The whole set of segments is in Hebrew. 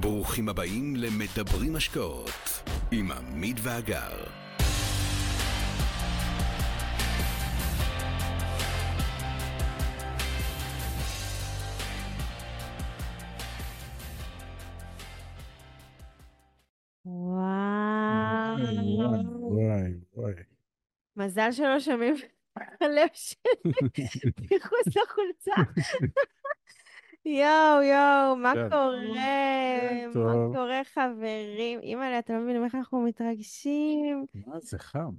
ברוכים הבאים למדברים השקעות עם עמית ואגר. וואו. מזל שלא שומעים הלב שלי מחוץ לחולצה. יואו, יואו, מה כן. קורה? כן, מה. קורה, חברים? אימא'לה, אתם לא מבינים איך אנחנו מתרגשים. מה זה חם?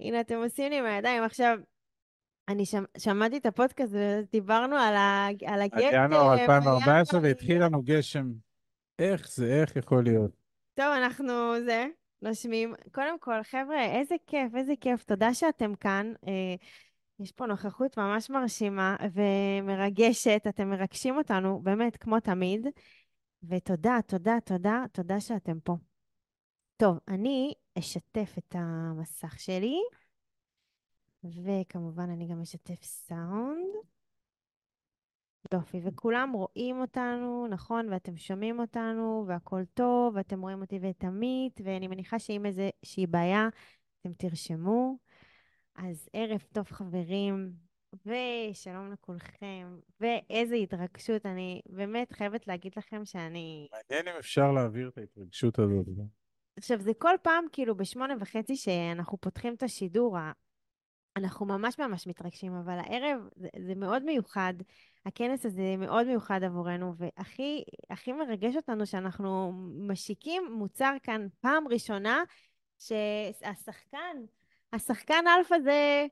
הנה, אתם עושים לי עם הידיים. עכשיו, אני שמ- שמעתי את הפודקאסט ודיברנו על ה- על עד הגשם. ינואר 2014 היה- והתחיל לנו גשם. איך זה, איך יכול להיות? טוב, אנחנו זה, נושמים. קודם כל, חבר'ה, איזה כיף, איזה כיף. תודה שאתם כאן. אה, יש פה נוכחות ממש מרשימה ומרגשת. אתם מרגשים אותנו, באמת, כמו תמיד. ותודה, תודה, תודה, תודה שאתם פה. טוב, אני אשתף את המסך שלי, וכמובן אני גם אשתף סאונד. יופי, וכולם רואים אותנו, נכון? ואתם שומעים אותנו, והכול טוב, ואתם רואים אותי ואת עמית, ואני מניחה שאם איזושהי בעיה, אתם תרשמו. אז ערב טוב, חברים, ושלום לכולכם, ואיזה התרגשות. אני באמת חייבת להגיד לכם שאני... מעניין אם אפשר להעביר את ההתרגשות הזאת. עכשיו, זה כל פעם, כאילו, בשמונה וחצי שאנחנו פותחים את השידור, אנחנו ממש ממש מתרגשים, אבל הערב זה, זה מאוד מיוחד. הכנס הזה מאוד מיוחד עבורנו, והכי הכי מרגש אותנו שאנחנו משיקים מוצר כאן פעם ראשונה, שהשחקן, השחקן אלפא זה,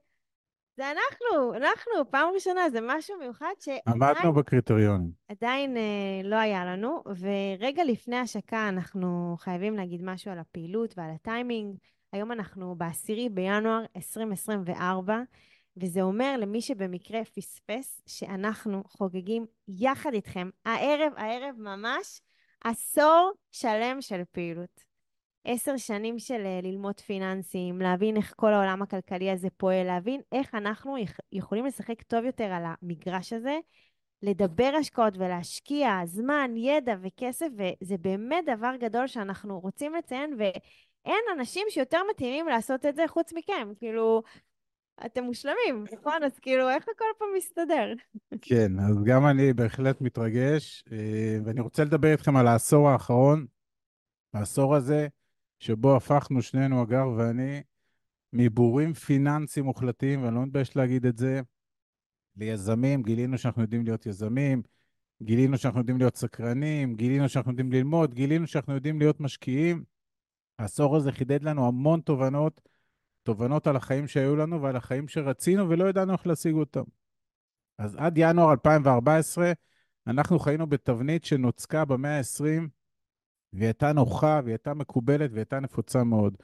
זה אנחנו, אנחנו, פעם ראשונה, זה משהו מיוחד שעדיין... עמדנו בקריטריונים. עדיין אה, לא היה לנו, ורגע לפני השקה אנחנו חייבים להגיד משהו על הפעילות ועל הטיימינג. היום אנחנו ב-10 בינואר 2024, וזה אומר למי שבמקרה פספס, שאנחנו חוגגים יחד איתכם, הערב, הערב ממש, עשור שלם של פעילות. עשר שנים של אה, ללמוד פיננסים, להבין איך כל העולם הכלכלי הזה פועל, להבין איך אנחנו יכ- יכולים לשחק טוב יותר על המגרש הזה, לדבר השקעות ולהשקיע זמן, ידע וכסף, וזה באמת דבר גדול שאנחנו רוצים לציין, ואין אנשים שיותר מתאימים לעשות את זה חוץ מכם. כאילו, אתם מושלמים, נכון? אז כאילו, איך הכל פה מסתדר? כן, אז גם אני בהחלט מתרגש, אה, ואני רוצה לדבר איתכם על העשור האחרון, העשור הזה, שבו הפכנו שנינו, הגר ואני, מבורים פיננסיים מוחלטים, ואני לא מתבייש להגיד את זה, ליזמים, גילינו שאנחנו יודעים להיות יזמים, גילינו שאנחנו יודעים להיות סקרנים, גילינו שאנחנו יודעים ללמוד, גילינו שאנחנו יודעים להיות משקיעים. העשור הזה חידד לנו המון תובנות, תובנות על החיים שהיו לנו ועל החיים שרצינו ולא ידענו איך להשיג אותם. אז עד ינואר 2014 אנחנו חיינו בתבנית שנוצקה במאה ה-20, והיא הייתה נוחה, והיא הייתה מקובלת, והיא הייתה נפוצה מאוד.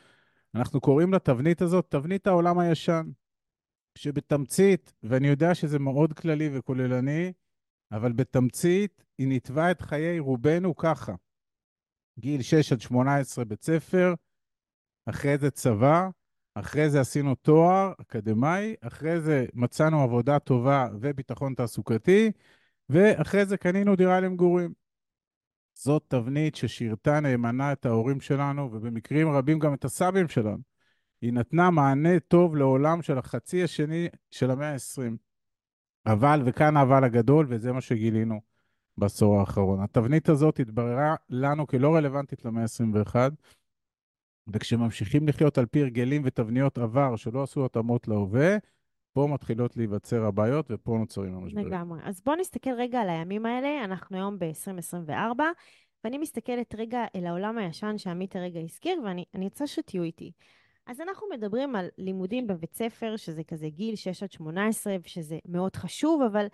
אנחנו קוראים לתבנית הזאת תבנית העולם הישן, שבתמצית, ואני יודע שזה מאוד כללי וכוללני, אבל בתמצית היא ניתבה את חיי רובנו ככה. גיל 6 עד 18 בית ספר, אחרי זה צבא, אחרי זה עשינו תואר אקדמאי, אחרי זה מצאנו עבודה טובה וביטחון תעסוקתי, ואחרי זה קנינו דירה למגורים. זאת תבנית ששירתה נאמנה את ההורים שלנו, ובמקרים רבים גם את הסבים שלנו. היא נתנה מענה טוב לעולם של החצי השני של המאה ה-20. אבל, וכאן האבל הגדול, וזה מה שגילינו בעשור האחרון. התבנית הזאת התבררה לנו כלא רלוונטית למאה ה-21, וכשממשיכים לחיות על פי הרגלים ותבניות עבר שלא עשו התאמות להווה, פה מתחילות להיווצר הבעיות ופה נוצרים המשברים. לגמרי. אז בואו נסתכל רגע על הימים האלה. אנחנו היום ב-2024, ואני מסתכלת רגע אל העולם הישן שעמית הרגע הזכיר, ואני אני רוצה שתהיו איתי. אז אנחנו מדברים על לימודים בבית ספר, שזה כזה גיל 6 עד 18, ושזה מאוד חשוב, אבל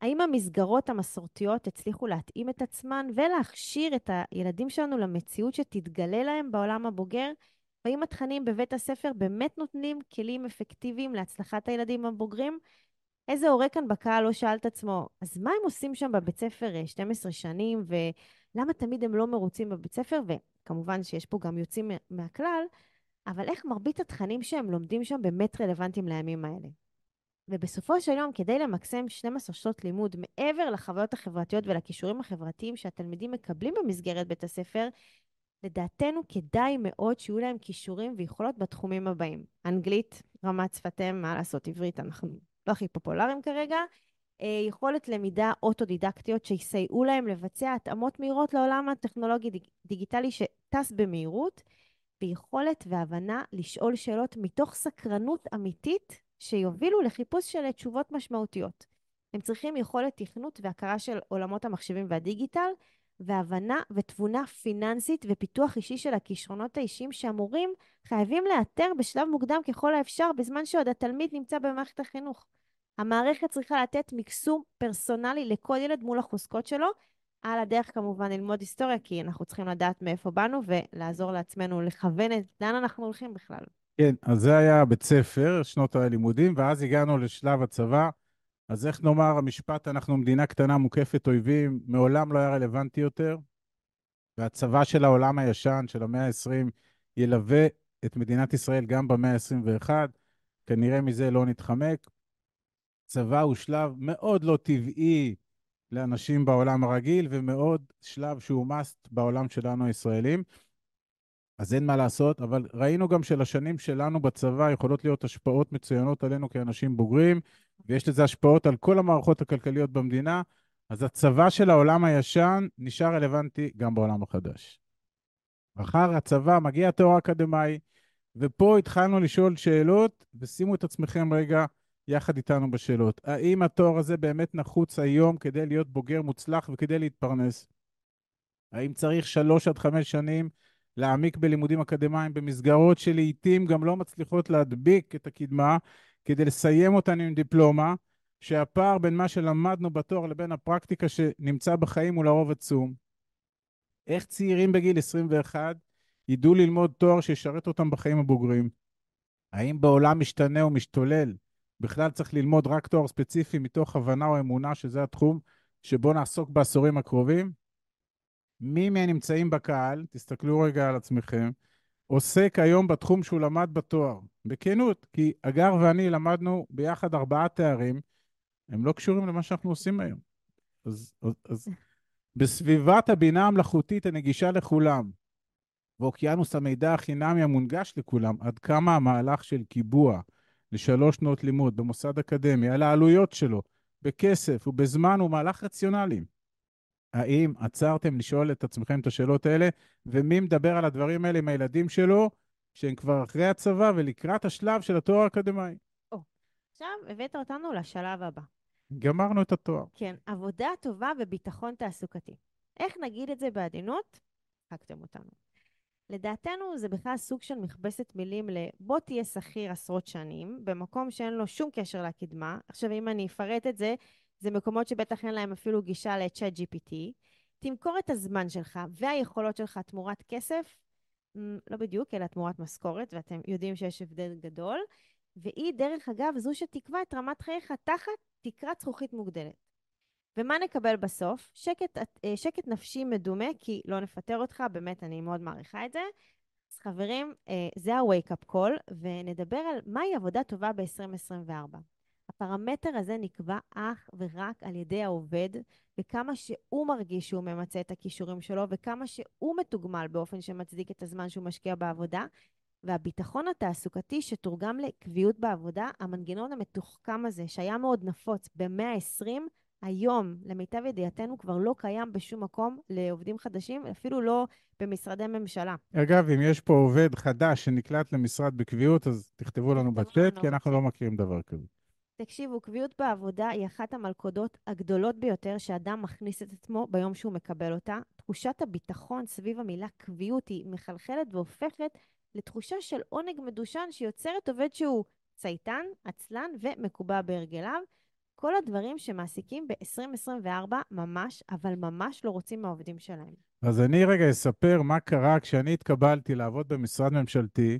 האם המסגרות המסורתיות הצליחו להתאים את עצמן ולהכשיר את הילדים שלנו למציאות שתתגלה להם בעולם הבוגר? והאם התכנים בבית הספר באמת נותנים כלים אפקטיביים להצלחת הילדים הבוגרים? איזה הורה כאן בקהל לא שאל את עצמו, אז מה הם עושים שם בבית ספר אה, 12 שנים, ולמה תמיד הם לא מרוצים בבית ספר? וכמובן שיש פה גם יוצאים מה- מהכלל, אבל איך מרבית התכנים שהם לומדים שם באמת רלוונטיים לימים האלה? ובסופו של יום, כדי למקסם 12 שעות לימוד מעבר לחוויות החברתיות ולכישורים החברתיים שהתלמידים מקבלים במסגרת בית הספר, לדעתנו כדאי מאוד שיהיו להם כישורים ויכולות בתחומים הבאים. אנגלית, רמת שפתיהם, מה לעשות, עברית, אנחנו לא הכי פופולריים כרגע. אה, יכולת למידה אוטודידקטיות שיסייעו להם לבצע התאמות מהירות לעולם הטכנולוגי-דיגיטלי שטס במהירות, ויכולת והבנה לשאול שאלות מתוך סקרנות אמיתית שיובילו לחיפוש של תשובות משמעותיות. הם צריכים יכולת תכנות והכרה של עולמות המחשבים והדיגיטל, והבנה ותבונה פיננסית ופיתוח אישי של הכישרונות האישיים שהמורים חייבים לאתר בשלב מוקדם ככל האפשר, בזמן שעוד התלמיד נמצא במערכת החינוך. המערכת צריכה לתת מקסום פרסונלי לכל ילד מול החוזקות שלו. על הדרך כמובן ללמוד היסטוריה, כי אנחנו צריכים לדעת מאיפה באנו ולעזור לעצמנו לכוון את לאן אנחנו הולכים בכלל. כן, אז זה היה בית ספר, שנות הלימודים, ואז הגענו לשלב הצבא. אז איך נאמר, המשפט, אנחנו מדינה קטנה מוקפת אויבים, מעולם לא היה רלוונטי יותר, והצבא של העולם הישן, של המאה ה-20, ילווה את מדינת ישראל גם במאה ה-21. כנראה מזה לא נתחמק. צבא הוא שלב מאוד לא טבעי לאנשים בעולם הרגיל, ומאוד שלב שהוא must בעולם שלנו הישראלים. אז אין מה לעשות, אבל ראינו גם שלשנים שלנו בצבא יכולות להיות השפעות מצוינות עלינו כאנשים בוגרים, ויש לזה השפעות על כל המערכות הכלכליות במדינה, אז הצבא של העולם הישן נשאר רלוונטי גם בעולם החדש. אחר הצבא מגיע תואר אקדמאי, ופה התחלנו לשאול שאלות, ושימו את עצמכם רגע יחד איתנו בשאלות. האם התואר הזה באמת נחוץ היום כדי להיות בוגר מוצלח וכדי להתפרנס? האם צריך שלוש עד חמש שנים להעמיק בלימודים אקדמיים במסגרות שלעיתים גם לא מצליחות להדביק את הקדמה כדי לסיים אותן עם דיפלומה, שהפער בין מה שלמדנו בתואר לבין הפרקטיקה שנמצא בחיים הוא לרוב עצום. איך צעירים בגיל 21 ידעו ללמוד תואר שישרת אותם בחיים הבוגרים? האם בעולם משתנה ומשתולל בכלל צריך ללמוד רק תואר ספציפי מתוך הבנה או אמונה שזה התחום שבו נעסוק בעשורים הקרובים? מי מהנמצאים בקהל, תסתכלו רגע על עצמכם, עוסק היום בתחום שהוא למד בתואר? בכנות, כי אגר ואני למדנו ביחד ארבעה תארים, הם לא קשורים למה שאנחנו עושים היום. אז, אז, אז בסביבת הבינה המלאכותית הנגישה לכולם, ואוקיינוס המידע החינמי המונגש לכולם, עד כמה המהלך של קיבוע לשלוש שנות לימוד במוסד אקדמי, על העלויות שלו, בכסף ובזמן, הוא מהלך רציונלי. האם עצרתם לשאול את עצמכם את השאלות האלה, ומי מדבר על הדברים האלה עם הילדים שלו, שהם כבר אחרי הצבא ולקראת השלב של התואר האקדמאי? או, עכשיו הבאת אותנו לשלב הבא. גמרנו את התואר. כן, עבודה טובה וביטחון תעסוקתי. איך נגיד את זה בעדינות? חקתם אותנו. לדעתנו זה בכלל סוג של מכבסת מילים ל"בוא תהיה שכיר עשרות שנים", במקום שאין לו שום קשר לקדמה. עכשיו, אם אני אפרט את זה, זה מקומות שבטח אין להם אפילו גישה ל-chat GPT. תמכור את הזמן שלך והיכולות שלך תמורת כסף, לא בדיוק, אלא תמורת משכורת, ואתם יודעים שיש הבדל גדול. והיא, דרך אגב, זו שתקבע את רמת חייך תחת תקרת זכוכית מוגדלת. ומה נקבל בסוף? שקט, אה, שקט נפשי מדומה, כי לא נפטר אותך, באמת, אני מאוד מעריכה את זה. אז חברים, אה, זה ה-wake-up call, ונדבר על מהי עבודה טובה ב-2024. הפרמטר הזה נקבע אך ורק על ידי העובד, וכמה שהוא מרגיש שהוא ממצה את הכישורים שלו, וכמה שהוא מתוגמל באופן שמצדיק את הזמן שהוא משקיע בעבודה, והביטחון התעסוקתי שתורגם לקביעות בעבודה, המנגנון המתוחכם הזה, שהיה מאוד נפוץ במאה ה-20, היום, למיטב ידיעתנו, כבר לא קיים בשום מקום לעובדים חדשים, אפילו לא במשרדי ממשלה. אגב, אם יש פה עובד חדש שנקלט למשרד בקביעות, אז תכתבו לנו בצ'אט, כי אנחנו לא מכירים דבר כזה. תקשיבו, קביעות בעבודה היא אחת המלכודות הגדולות ביותר שאדם מכניס את עצמו ביום שהוא מקבל אותה. תחושת הביטחון סביב המילה קביעות היא מחלחלת והופכת לתחושה של עונג מדושן שיוצרת עובד שהוא צייתן, עצלן ומקובע בהרגליו. כל הדברים שמעסיקים ב-2024 ממש, אבל ממש לא רוצים מהעובדים שלהם. אז אני רגע אספר מה קרה כשאני התקבלתי לעבוד במשרד ממשלתי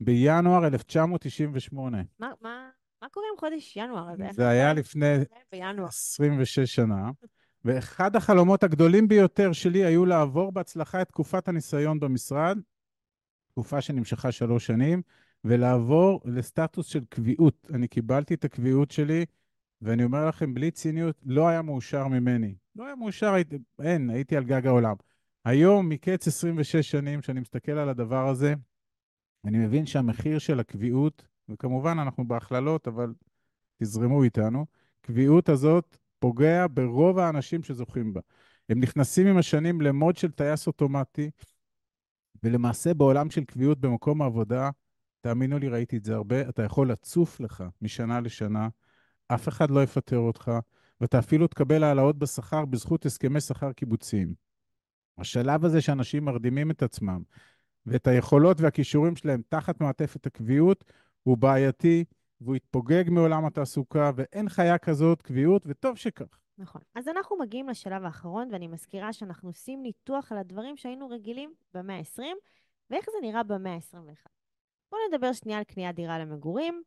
בינואר 1998. מה, מה, מה קורה עם חודש ינואר הזה? זה היה לפני 26 שנה, ואחד החלומות הגדולים ביותר שלי היו לעבור בהצלחה את תקופת הניסיון במשרד, תקופה שנמשכה שלוש שנים, ולעבור לסטטוס של קביעות. אני קיבלתי את הקביעות שלי, ואני אומר לכם, בלי ציניות, לא היה מאושר ממני. לא היה מאושר, הייתי, אין, הייתי על גג העולם. היום, מקץ 26 שנים, שאני מסתכל על הדבר הזה, אני מבין שהמחיר של הקביעות, וכמובן אנחנו בהכללות, אבל תזרמו איתנו, קביעות הזאת פוגע ברוב האנשים שזוכים בה. הם נכנסים עם השנים למוד של טייס אוטומטי, ולמעשה בעולם של קביעות במקום העבודה, תאמינו לי, ראיתי את זה הרבה, אתה יכול לצוף לך משנה לשנה, אף אחד לא יפטר אותך, ואתה אפילו תקבל העלאות בשכר בזכות הסכמי שכר קיבוציים. השלב הזה שאנשים מרדימים את עצמם, ואת היכולות והכישורים שלהם תחת מעטפת הקביעות, הוא בעייתי, והוא יתפוגג מעולם התעסוקה, ואין חיה כזאת קביעות, וטוב שכך. נכון. אז אנחנו מגיעים לשלב האחרון, ואני מזכירה שאנחנו עושים ניתוח על הדברים שהיינו רגילים במאה ה-20, ואיך זה נראה במאה ה-21. בואו נדבר שנייה על קניית דירה למגורים.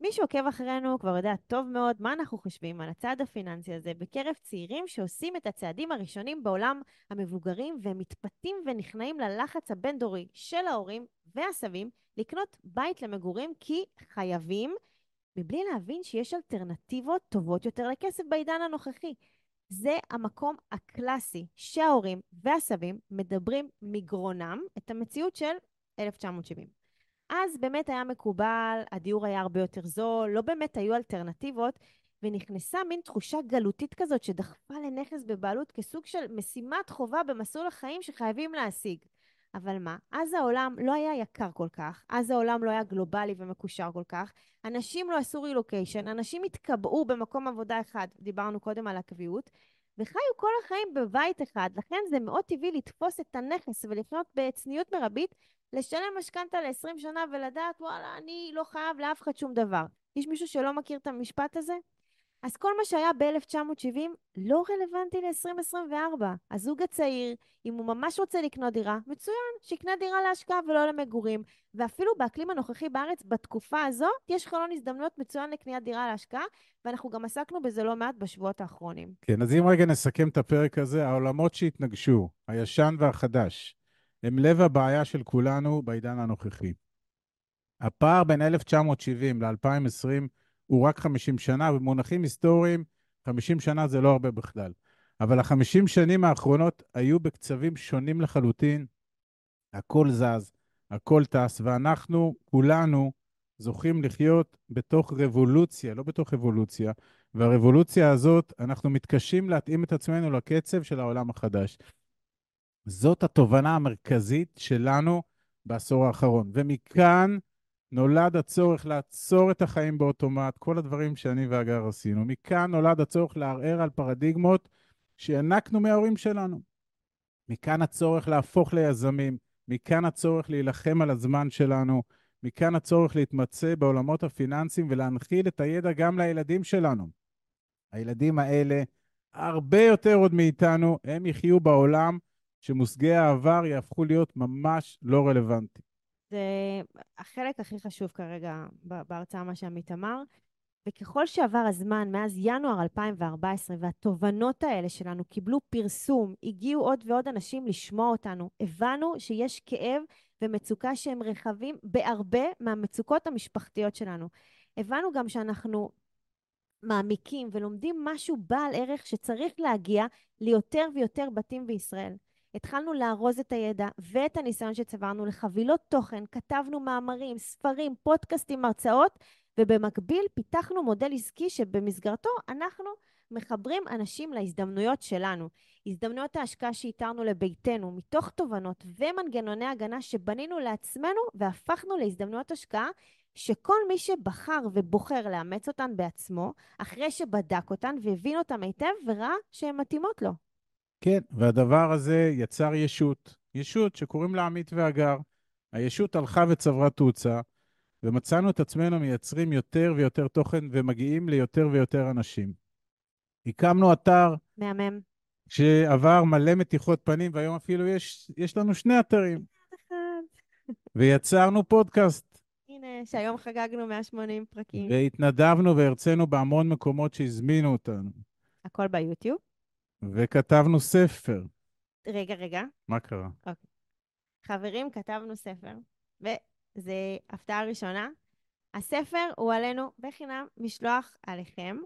מי שעוקב אחרינו כבר יודע טוב מאוד מה אנחנו חושבים על הצעד הפיננסי הזה בקרב צעירים שעושים את הצעדים הראשונים בעולם המבוגרים והם מתפתים ונכנעים ללחץ הבין-דורי של ההורים והסבים לקנות בית למגורים כי חייבים, מבלי להבין שיש אלטרנטיבות טובות יותר לכסף בעידן הנוכחי. זה המקום הקלאסי שההורים והסבים מדברים מגרונם את המציאות של 1970. אז באמת היה מקובל, הדיור היה הרבה יותר זול, לא באמת היו אלטרנטיבות, ונכנסה מין תחושה גלותית כזאת שדחפה לנכס בבעלות כסוג של משימת חובה במסלול החיים שחייבים להשיג. אבל מה, אז העולם לא היה יקר כל כך, אז העולם לא היה גלובלי ומקושר כל כך, אנשים לא עשו רילוקיישן, אנשים התקבעו במקום עבודה אחד, דיברנו קודם על הקביעות, וחיו כל החיים בבית אחד, לכן זה מאוד טבעי לתפוס את הנכס ולפנות בצניעות מרבית, לשלם משכנתה ל-20 שנה ולדעת, וואלה, אני לא חייב לאף אחד שום דבר. יש מישהו שלא מכיר את המשפט הזה? אז כל מה שהיה ב-1970 לא רלוונטי ל-2024. הזוג הצעיר, אם הוא ממש רוצה לקנות דירה, מצוין, שיקנה דירה להשקעה ולא למגורים. ואפילו באקלים הנוכחי בארץ, בתקופה הזאת, יש חלון הזדמנויות מצוין לקניית דירה להשקעה, ואנחנו גם עסקנו בזה לא מעט בשבועות האחרונים. כן, אז אם רגע נסכם את הפרק הזה, העולמות שהתנגשו, הישן והחדש, הם לב הבעיה של כולנו בעידן הנוכחי. הפער בין 1970 ל-2020 הוא רק 50 שנה, במונחים היסטוריים, 50 שנה זה לא הרבה בכלל. אבל החמישים שנים האחרונות היו בקצבים שונים לחלוטין. הכל זז, הכל טס, ואנחנו, כולנו, זוכים לחיות בתוך רבולוציה, לא בתוך אבולוציה, והרבולוציה הזאת, אנחנו מתקשים להתאים את עצמנו לקצב של העולם החדש. זאת התובנה המרכזית שלנו בעשור האחרון. ומכאן נולד הצורך לעצור את החיים באוטומט, כל הדברים שאני והגר עשינו. מכאן נולד הצורך לערער על פרדיגמות שינקנו מההורים שלנו. מכאן הצורך להפוך ליזמים, מכאן הצורך להילחם על הזמן שלנו, מכאן הצורך להתמצא בעולמות הפיננסיים ולהנחיל את הידע גם לילדים שלנו. הילדים האלה, הרבה יותר עוד מאיתנו, הם יחיו בעולם שמושגי העבר יהפכו להיות ממש לא רלוונטיים. זה החלק הכי חשוב כרגע בהרצאה, מה שעמית אמר. וככל שעבר הזמן, מאז ינואר 2014, והתובנות האלה שלנו קיבלו פרסום, הגיעו עוד ועוד אנשים לשמוע אותנו, הבנו שיש כאב ומצוקה שהם רחבים בהרבה מהמצוקות המשפחתיות שלנו. הבנו גם שאנחנו מעמיקים ולומדים משהו בעל ערך שצריך להגיע ליותר ויותר בתים בישראל. התחלנו לארוז את הידע ואת הניסיון שצברנו לחבילות תוכן, כתבנו מאמרים, ספרים, פודקאסטים, הרצאות, ובמקביל פיתחנו מודל עסקי שבמסגרתו אנחנו מחברים אנשים להזדמנויות שלנו. הזדמנויות ההשקעה שאיתרנו לביתנו, מתוך תובנות ומנגנוני הגנה שבנינו לעצמנו והפכנו להזדמנויות השקעה שכל מי שבחר ובוחר לאמץ אותן בעצמו, אחרי שבדק אותן והבין אותן היטב וראה שהן מתאימות לו. כן, והדבר הזה יצר ישות, ישות שקוראים לה עמית והגר. הישות הלכה וצברה תאוצה, ומצאנו את עצמנו מייצרים יותר ויותר תוכן ומגיעים ליותר ויותר אנשים. הקמנו אתר... מהמם. שעבר מלא מתיחות פנים, והיום אפילו יש, יש לנו שני אתרים. ויצרנו פודקאסט. הנה, שהיום חגגנו 180 פרקים. והתנדבנו והרצינו בהמון מקומות שהזמינו אותנו. הכל ביוטיוב. וכתבנו ספר. רגע, רגע. מה קרה? אוקיי. חברים, כתבנו ספר, זה הפתעה ראשונה. הספר הוא עלינו בחינם, משלוח עליכם.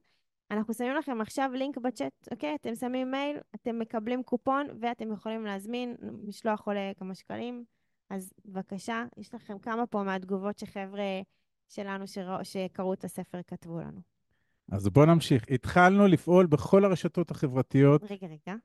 אנחנו שמים לכם עכשיו לינק בצ'אט, אוקיי? אתם שמים מייל, אתם מקבלים קופון ואתם יכולים להזמין, משלוח עולה כמה שקלים. אז בבקשה, יש לכם כמה פה מהתגובות שחבר'ה שלנו שראו, שקראו את הספר כתבו לנו. אז בואו נמשיך. התחלנו לפעול בכל הרשתות החברתיות. רגע, רגע.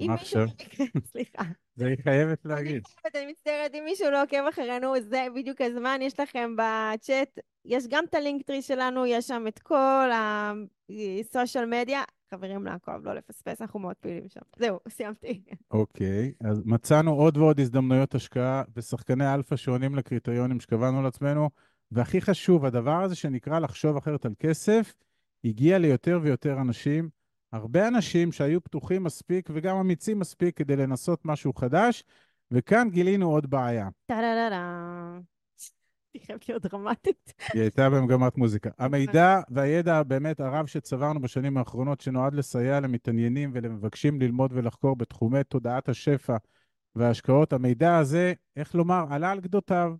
אם מישהו... סליחה. זה היא חייבת להגיד. אני מצטערת, אם מישהו לא עוקב אחרינו, זה בדיוק הזמן, יש לכם בצ'אט, יש גם את הלינקטרי שלנו, יש שם את כל הסושיאל מדיה. חברים לעקוב, לא לפספס, אנחנו מאוד פעילים שם. זהו, סיימתי. אוקיי, אז מצאנו עוד ועוד הזדמנויות השקעה ושחקני אלפא שעונים לקריטריונים שקבענו לעצמנו, והכי חשוב, הדבר הזה שנקרא לחשוב אחרת על כסף, הגיע ליותר ויותר אנשים. הרבה אנשים שהיו פתוחים מספיק וגם אמיצים מספיק כדי לנסות משהו חדש, וכאן גילינו עוד בעיה. טה-דה-דה-דה. היא חייבת להיות דרמטית. היא הייתה במגמת מוזיקה. המידע והידע באמת הרב שצברנו בשנים האחרונות, שנועד לסייע למתעניינים ולמבקשים ללמוד ולחקור בתחומי תודעת השפע וההשקעות, המידע הזה, איך לומר, עלה על גדותיו.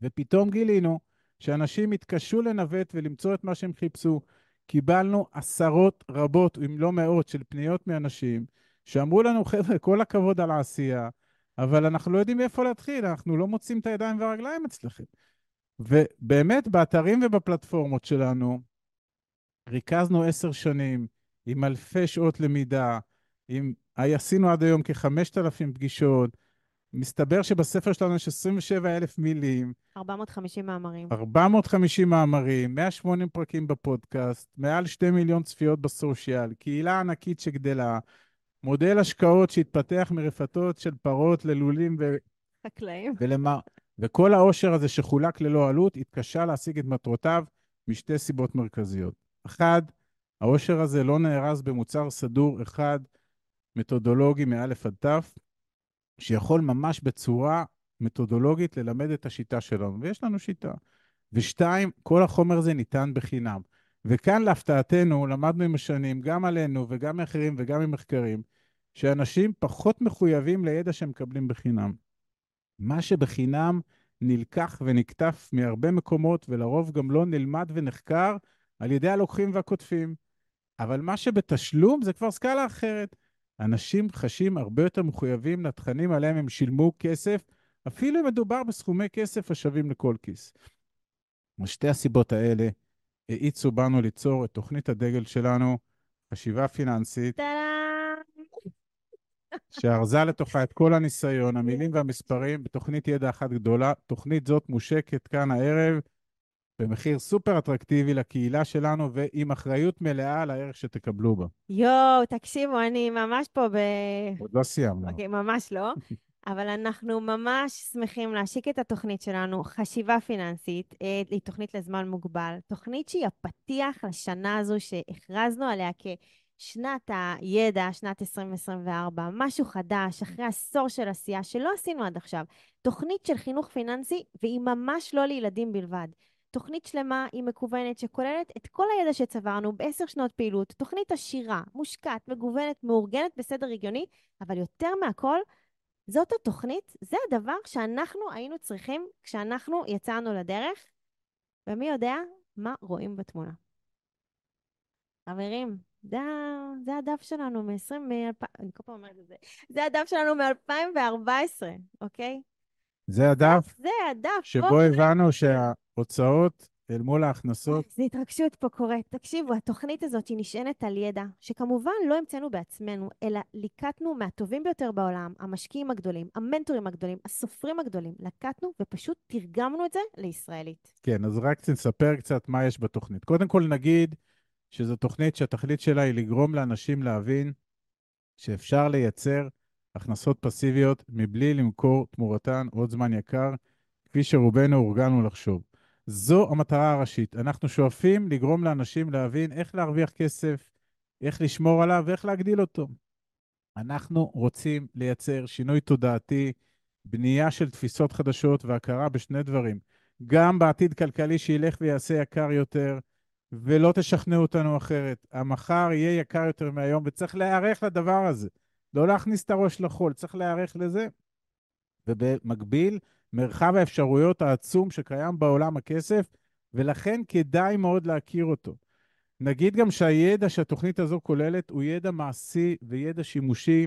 ופתאום גילינו שאנשים התקשו לנווט ולמצוא את מה שהם חיפשו. קיבלנו עשרות רבות, אם לא מאות, של פניות מאנשים שאמרו לנו, חבר'ה, כל הכבוד על העשייה, אבל אנחנו לא יודעים מאיפה להתחיל, אנחנו לא מוצאים את הידיים והרגליים אצלכם. ובאמת, באתרים ובפלטפורמות שלנו, ריכזנו עשר שנים עם אלפי שעות למידה, עם... עשינו עד היום כ-5,000 פגישות, מסתבר שבספר שלנו יש 27 אלף מילים, 450 מאמרים. 450 מאמרים, 180 פרקים בפודקאסט, מעל 2 מיליון צפיות בסושיאל, קהילה ענקית שגדלה, מודל השקעות שהתפתח מרפתות של פרות ללולים ו... חקלאים. ולמה... וכל העושר הזה שחולק ללא עלות התקשה להשיג את מטרותיו משתי סיבות מרכזיות. אחד, העושר הזה לא נארז במוצר סדור אחד, מתודולוגי מאלף עד תף, שיכול ממש בצורה מתודולוגית ללמד את השיטה שלנו, ויש לנו שיטה. ושתיים, כל החומר הזה ניתן בחינם. וכאן להפתעתנו, למדנו עם השנים, גם עלינו וגם מאחרים וגם ממחקרים, שאנשים פחות מחויבים לידע שהם מקבלים בחינם. מה שבחינם נלקח ונקטף מהרבה מקומות, ולרוב גם לא נלמד ונחקר על ידי הלוקחים והכותבים. אבל מה שבתשלום זה כבר סקאלה אחרת. אנשים חשים הרבה יותר מחויבים לתכנים עליהם הם שילמו כסף, אפילו אם מדובר בסכומי כסף השווים לכל כיס. משתי הסיבות האלה האיצו בנו ליצור את תוכנית הדגל שלנו, חשיבה פיננסית! שארזה לתוכה את כל הניסיון, המילים והמספרים בתוכנית ידע אחת גדולה. תוכנית זאת מושקת כאן הערב במחיר סופר אטרקטיבי לקהילה שלנו ועם אחריות מלאה על הערך שתקבלו בה. יואו, תקשיבו, אני ממש פה ב... עוד לא סיימנו. אוקיי, ממש לא. אבל אנחנו ממש שמחים להשיק את התוכנית שלנו, חשיבה פיננסית, אה, היא תוכנית לזמן מוגבל, תוכנית שהיא הפתיח לשנה הזו שהכרזנו עליה כשנת הידע, שנת 2024, משהו חדש, אחרי עשור של עשייה שלא עשינו עד עכשיו. תוכנית של חינוך פיננסי, והיא ממש לא לילדים בלבד. תוכנית שלמה, היא מקוונת, שכוללת את כל הידע שצברנו בעשר שנות פעילות, תוכנית עשירה, מושקעת, מגוונת, מאורגנת בסדר הגיוני, אבל יותר מהכל, זאת התוכנית, זה הדבר שאנחנו היינו צריכים כשאנחנו יצאנו לדרך, ומי יודע מה רואים בתמונה. חברים, זה, הדף שלנו מ-20, מ- אני כל פעם אומרת את זה, זה הדף שלנו מ-2014, אוקיי? זה הדף זה הדף. שבו בואו, הבנו שההוצאות אל מול ההכנסות, איזה התרגשות פה קורית. תקשיבו, התוכנית הזאת היא נשענת על ידע, שכמובן לא המצאנו בעצמנו, אלא ליקטנו מהטובים ביותר בעולם, המשקיעים הגדולים, המנטורים הגדולים, הסופרים הגדולים. לקטנו ופשוט תרגמנו את זה לישראלית. כן, אז רק נספר קצת מה יש בתוכנית. קודם כל נגיד שזו תוכנית שהתכלית שלה היא לגרום לאנשים להבין שאפשר לייצר הכנסות פסיביות מבלי למכור תמורתן עוד זמן יקר, כפי שרובנו הורגלנו לחשוב. זו המטרה הראשית. אנחנו שואפים לגרום לאנשים להבין איך להרוויח כסף, איך לשמור עליו ואיך להגדיל אותו. אנחנו רוצים לייצר שינוי תודעתי, בנייה של תפיסות חדשות והכרה בשני דברים. גם בעתיד כלכלי שילך ויעשה יקר יותר, ולא תשכנעו אותנו אחרת. המחר יהיה יקר יותר מהיום, וצריך להיערך לדבר הזה. לא להכניס את הראש לחול, צריך להיערך לזה. ובמקביל, מרחב האפשרויות העצום שקיים בעולם הכסף, ולכן כדאי מאוד להכיר אותו. נגיד גם שהידע שהתוכנית הזו כוללת הוא ידע מעשי וידע שימושי,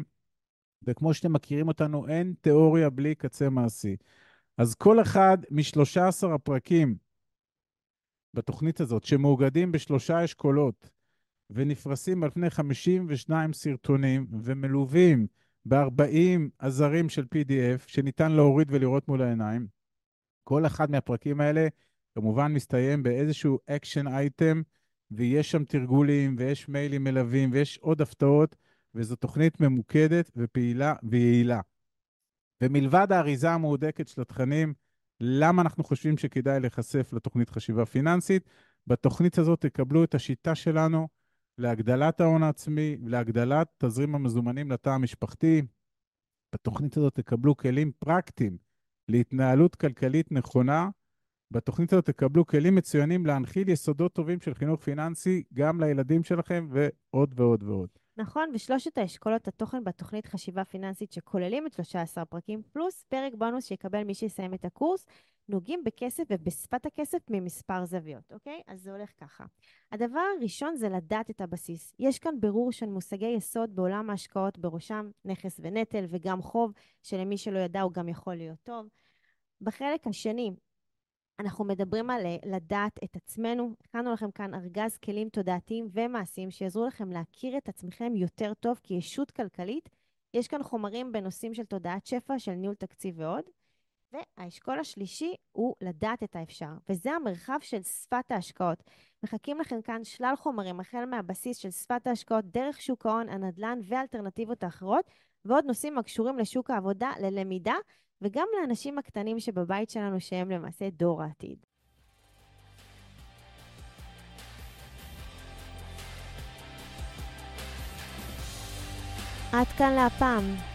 וכמו שאתם מכירים אותנו, אין תיאוריה בלי קצה מעשי. אז כל אחד מ-13 הפרקים בתוכנית הזאת, שמאוגדים בשלושה אשכולות ונפרסים על פני 52 סרטונים ומלווים ב-40 עזרים של PDF שניתן להוריד ולראות מול העיניים, כל אחד מהפרקים האלה כמובן מסתיים באיזשהו action item, ויש שם תרגולים, ויש מיילים מלווים, ויש עוד הפתעות, וזו תוכנית ממוקדת ופעילה ויעילה. ומלבד האריזה המהודקת של התכנים, למה אנחנו חושבים שכדאי להיחשף לתוכנית חשיבה פיננסית? בתוכנית הזאת תקבלו את השיטה שלנו להגדלת ההון העצמי, להגדלת תזרים המזומנים לתא המשפחתי. בתוכנית הזאת תקבלו כלים פרקטיים להתנהלות כלכלית נכונה. בתוכנית הזאת תקבלו כלים מצוינים להנחיל יסודות טובים של חינוך פיננסי גם לילדים שלכם ועוד ועוד ועוד. נכון, ושלושת האשכולות התוכן בתוכנית חשיבה פיננסית שכוללים את 13 פרקים, פלוס פרק בונוס שיקבל מי שיסיים את הקורס, נוגעים בכסף ובשפת הכסף ממספר זוויות, אוקיי? אז זה הולך ככה. הדבר הראשון זה לדעת את הבסיס. יש כאן בירור של מושגי יסוד בעולם ההשקעות, בראשם נכס ונטל וגם חוב, שלמי שלא ידע הוא גם יכול להיות טוב. בחלק השני, אנחנו מדברים על אה, לדעת את עצמנו. הכנו לכם כאן ארגז כלים תודעתיים ומעשיים שיעזרו לכם להכיר את עצמכם יותר טוב כישות כלכלית. יש כאן חומרים בנושאים של תודעת שפע, של ניהול תקציב ועוד. והאשכול השלישי הוא לדעת את האפשר, וזה המרחב של שפת ההשקעות. מחכים לכם כאן שלל חומרים, החל מהבסיס של שפת ההשקעות, דרך שוק ההון, הנדל"ן והאלטרנטיבות האחרות, ועוד נושאים הקשורים לשוק העבודה, ללמידה, וגם לאנשים הקטנים שבבית שלנו, שהם למעשה דור העתיד. עד כאן להפעם.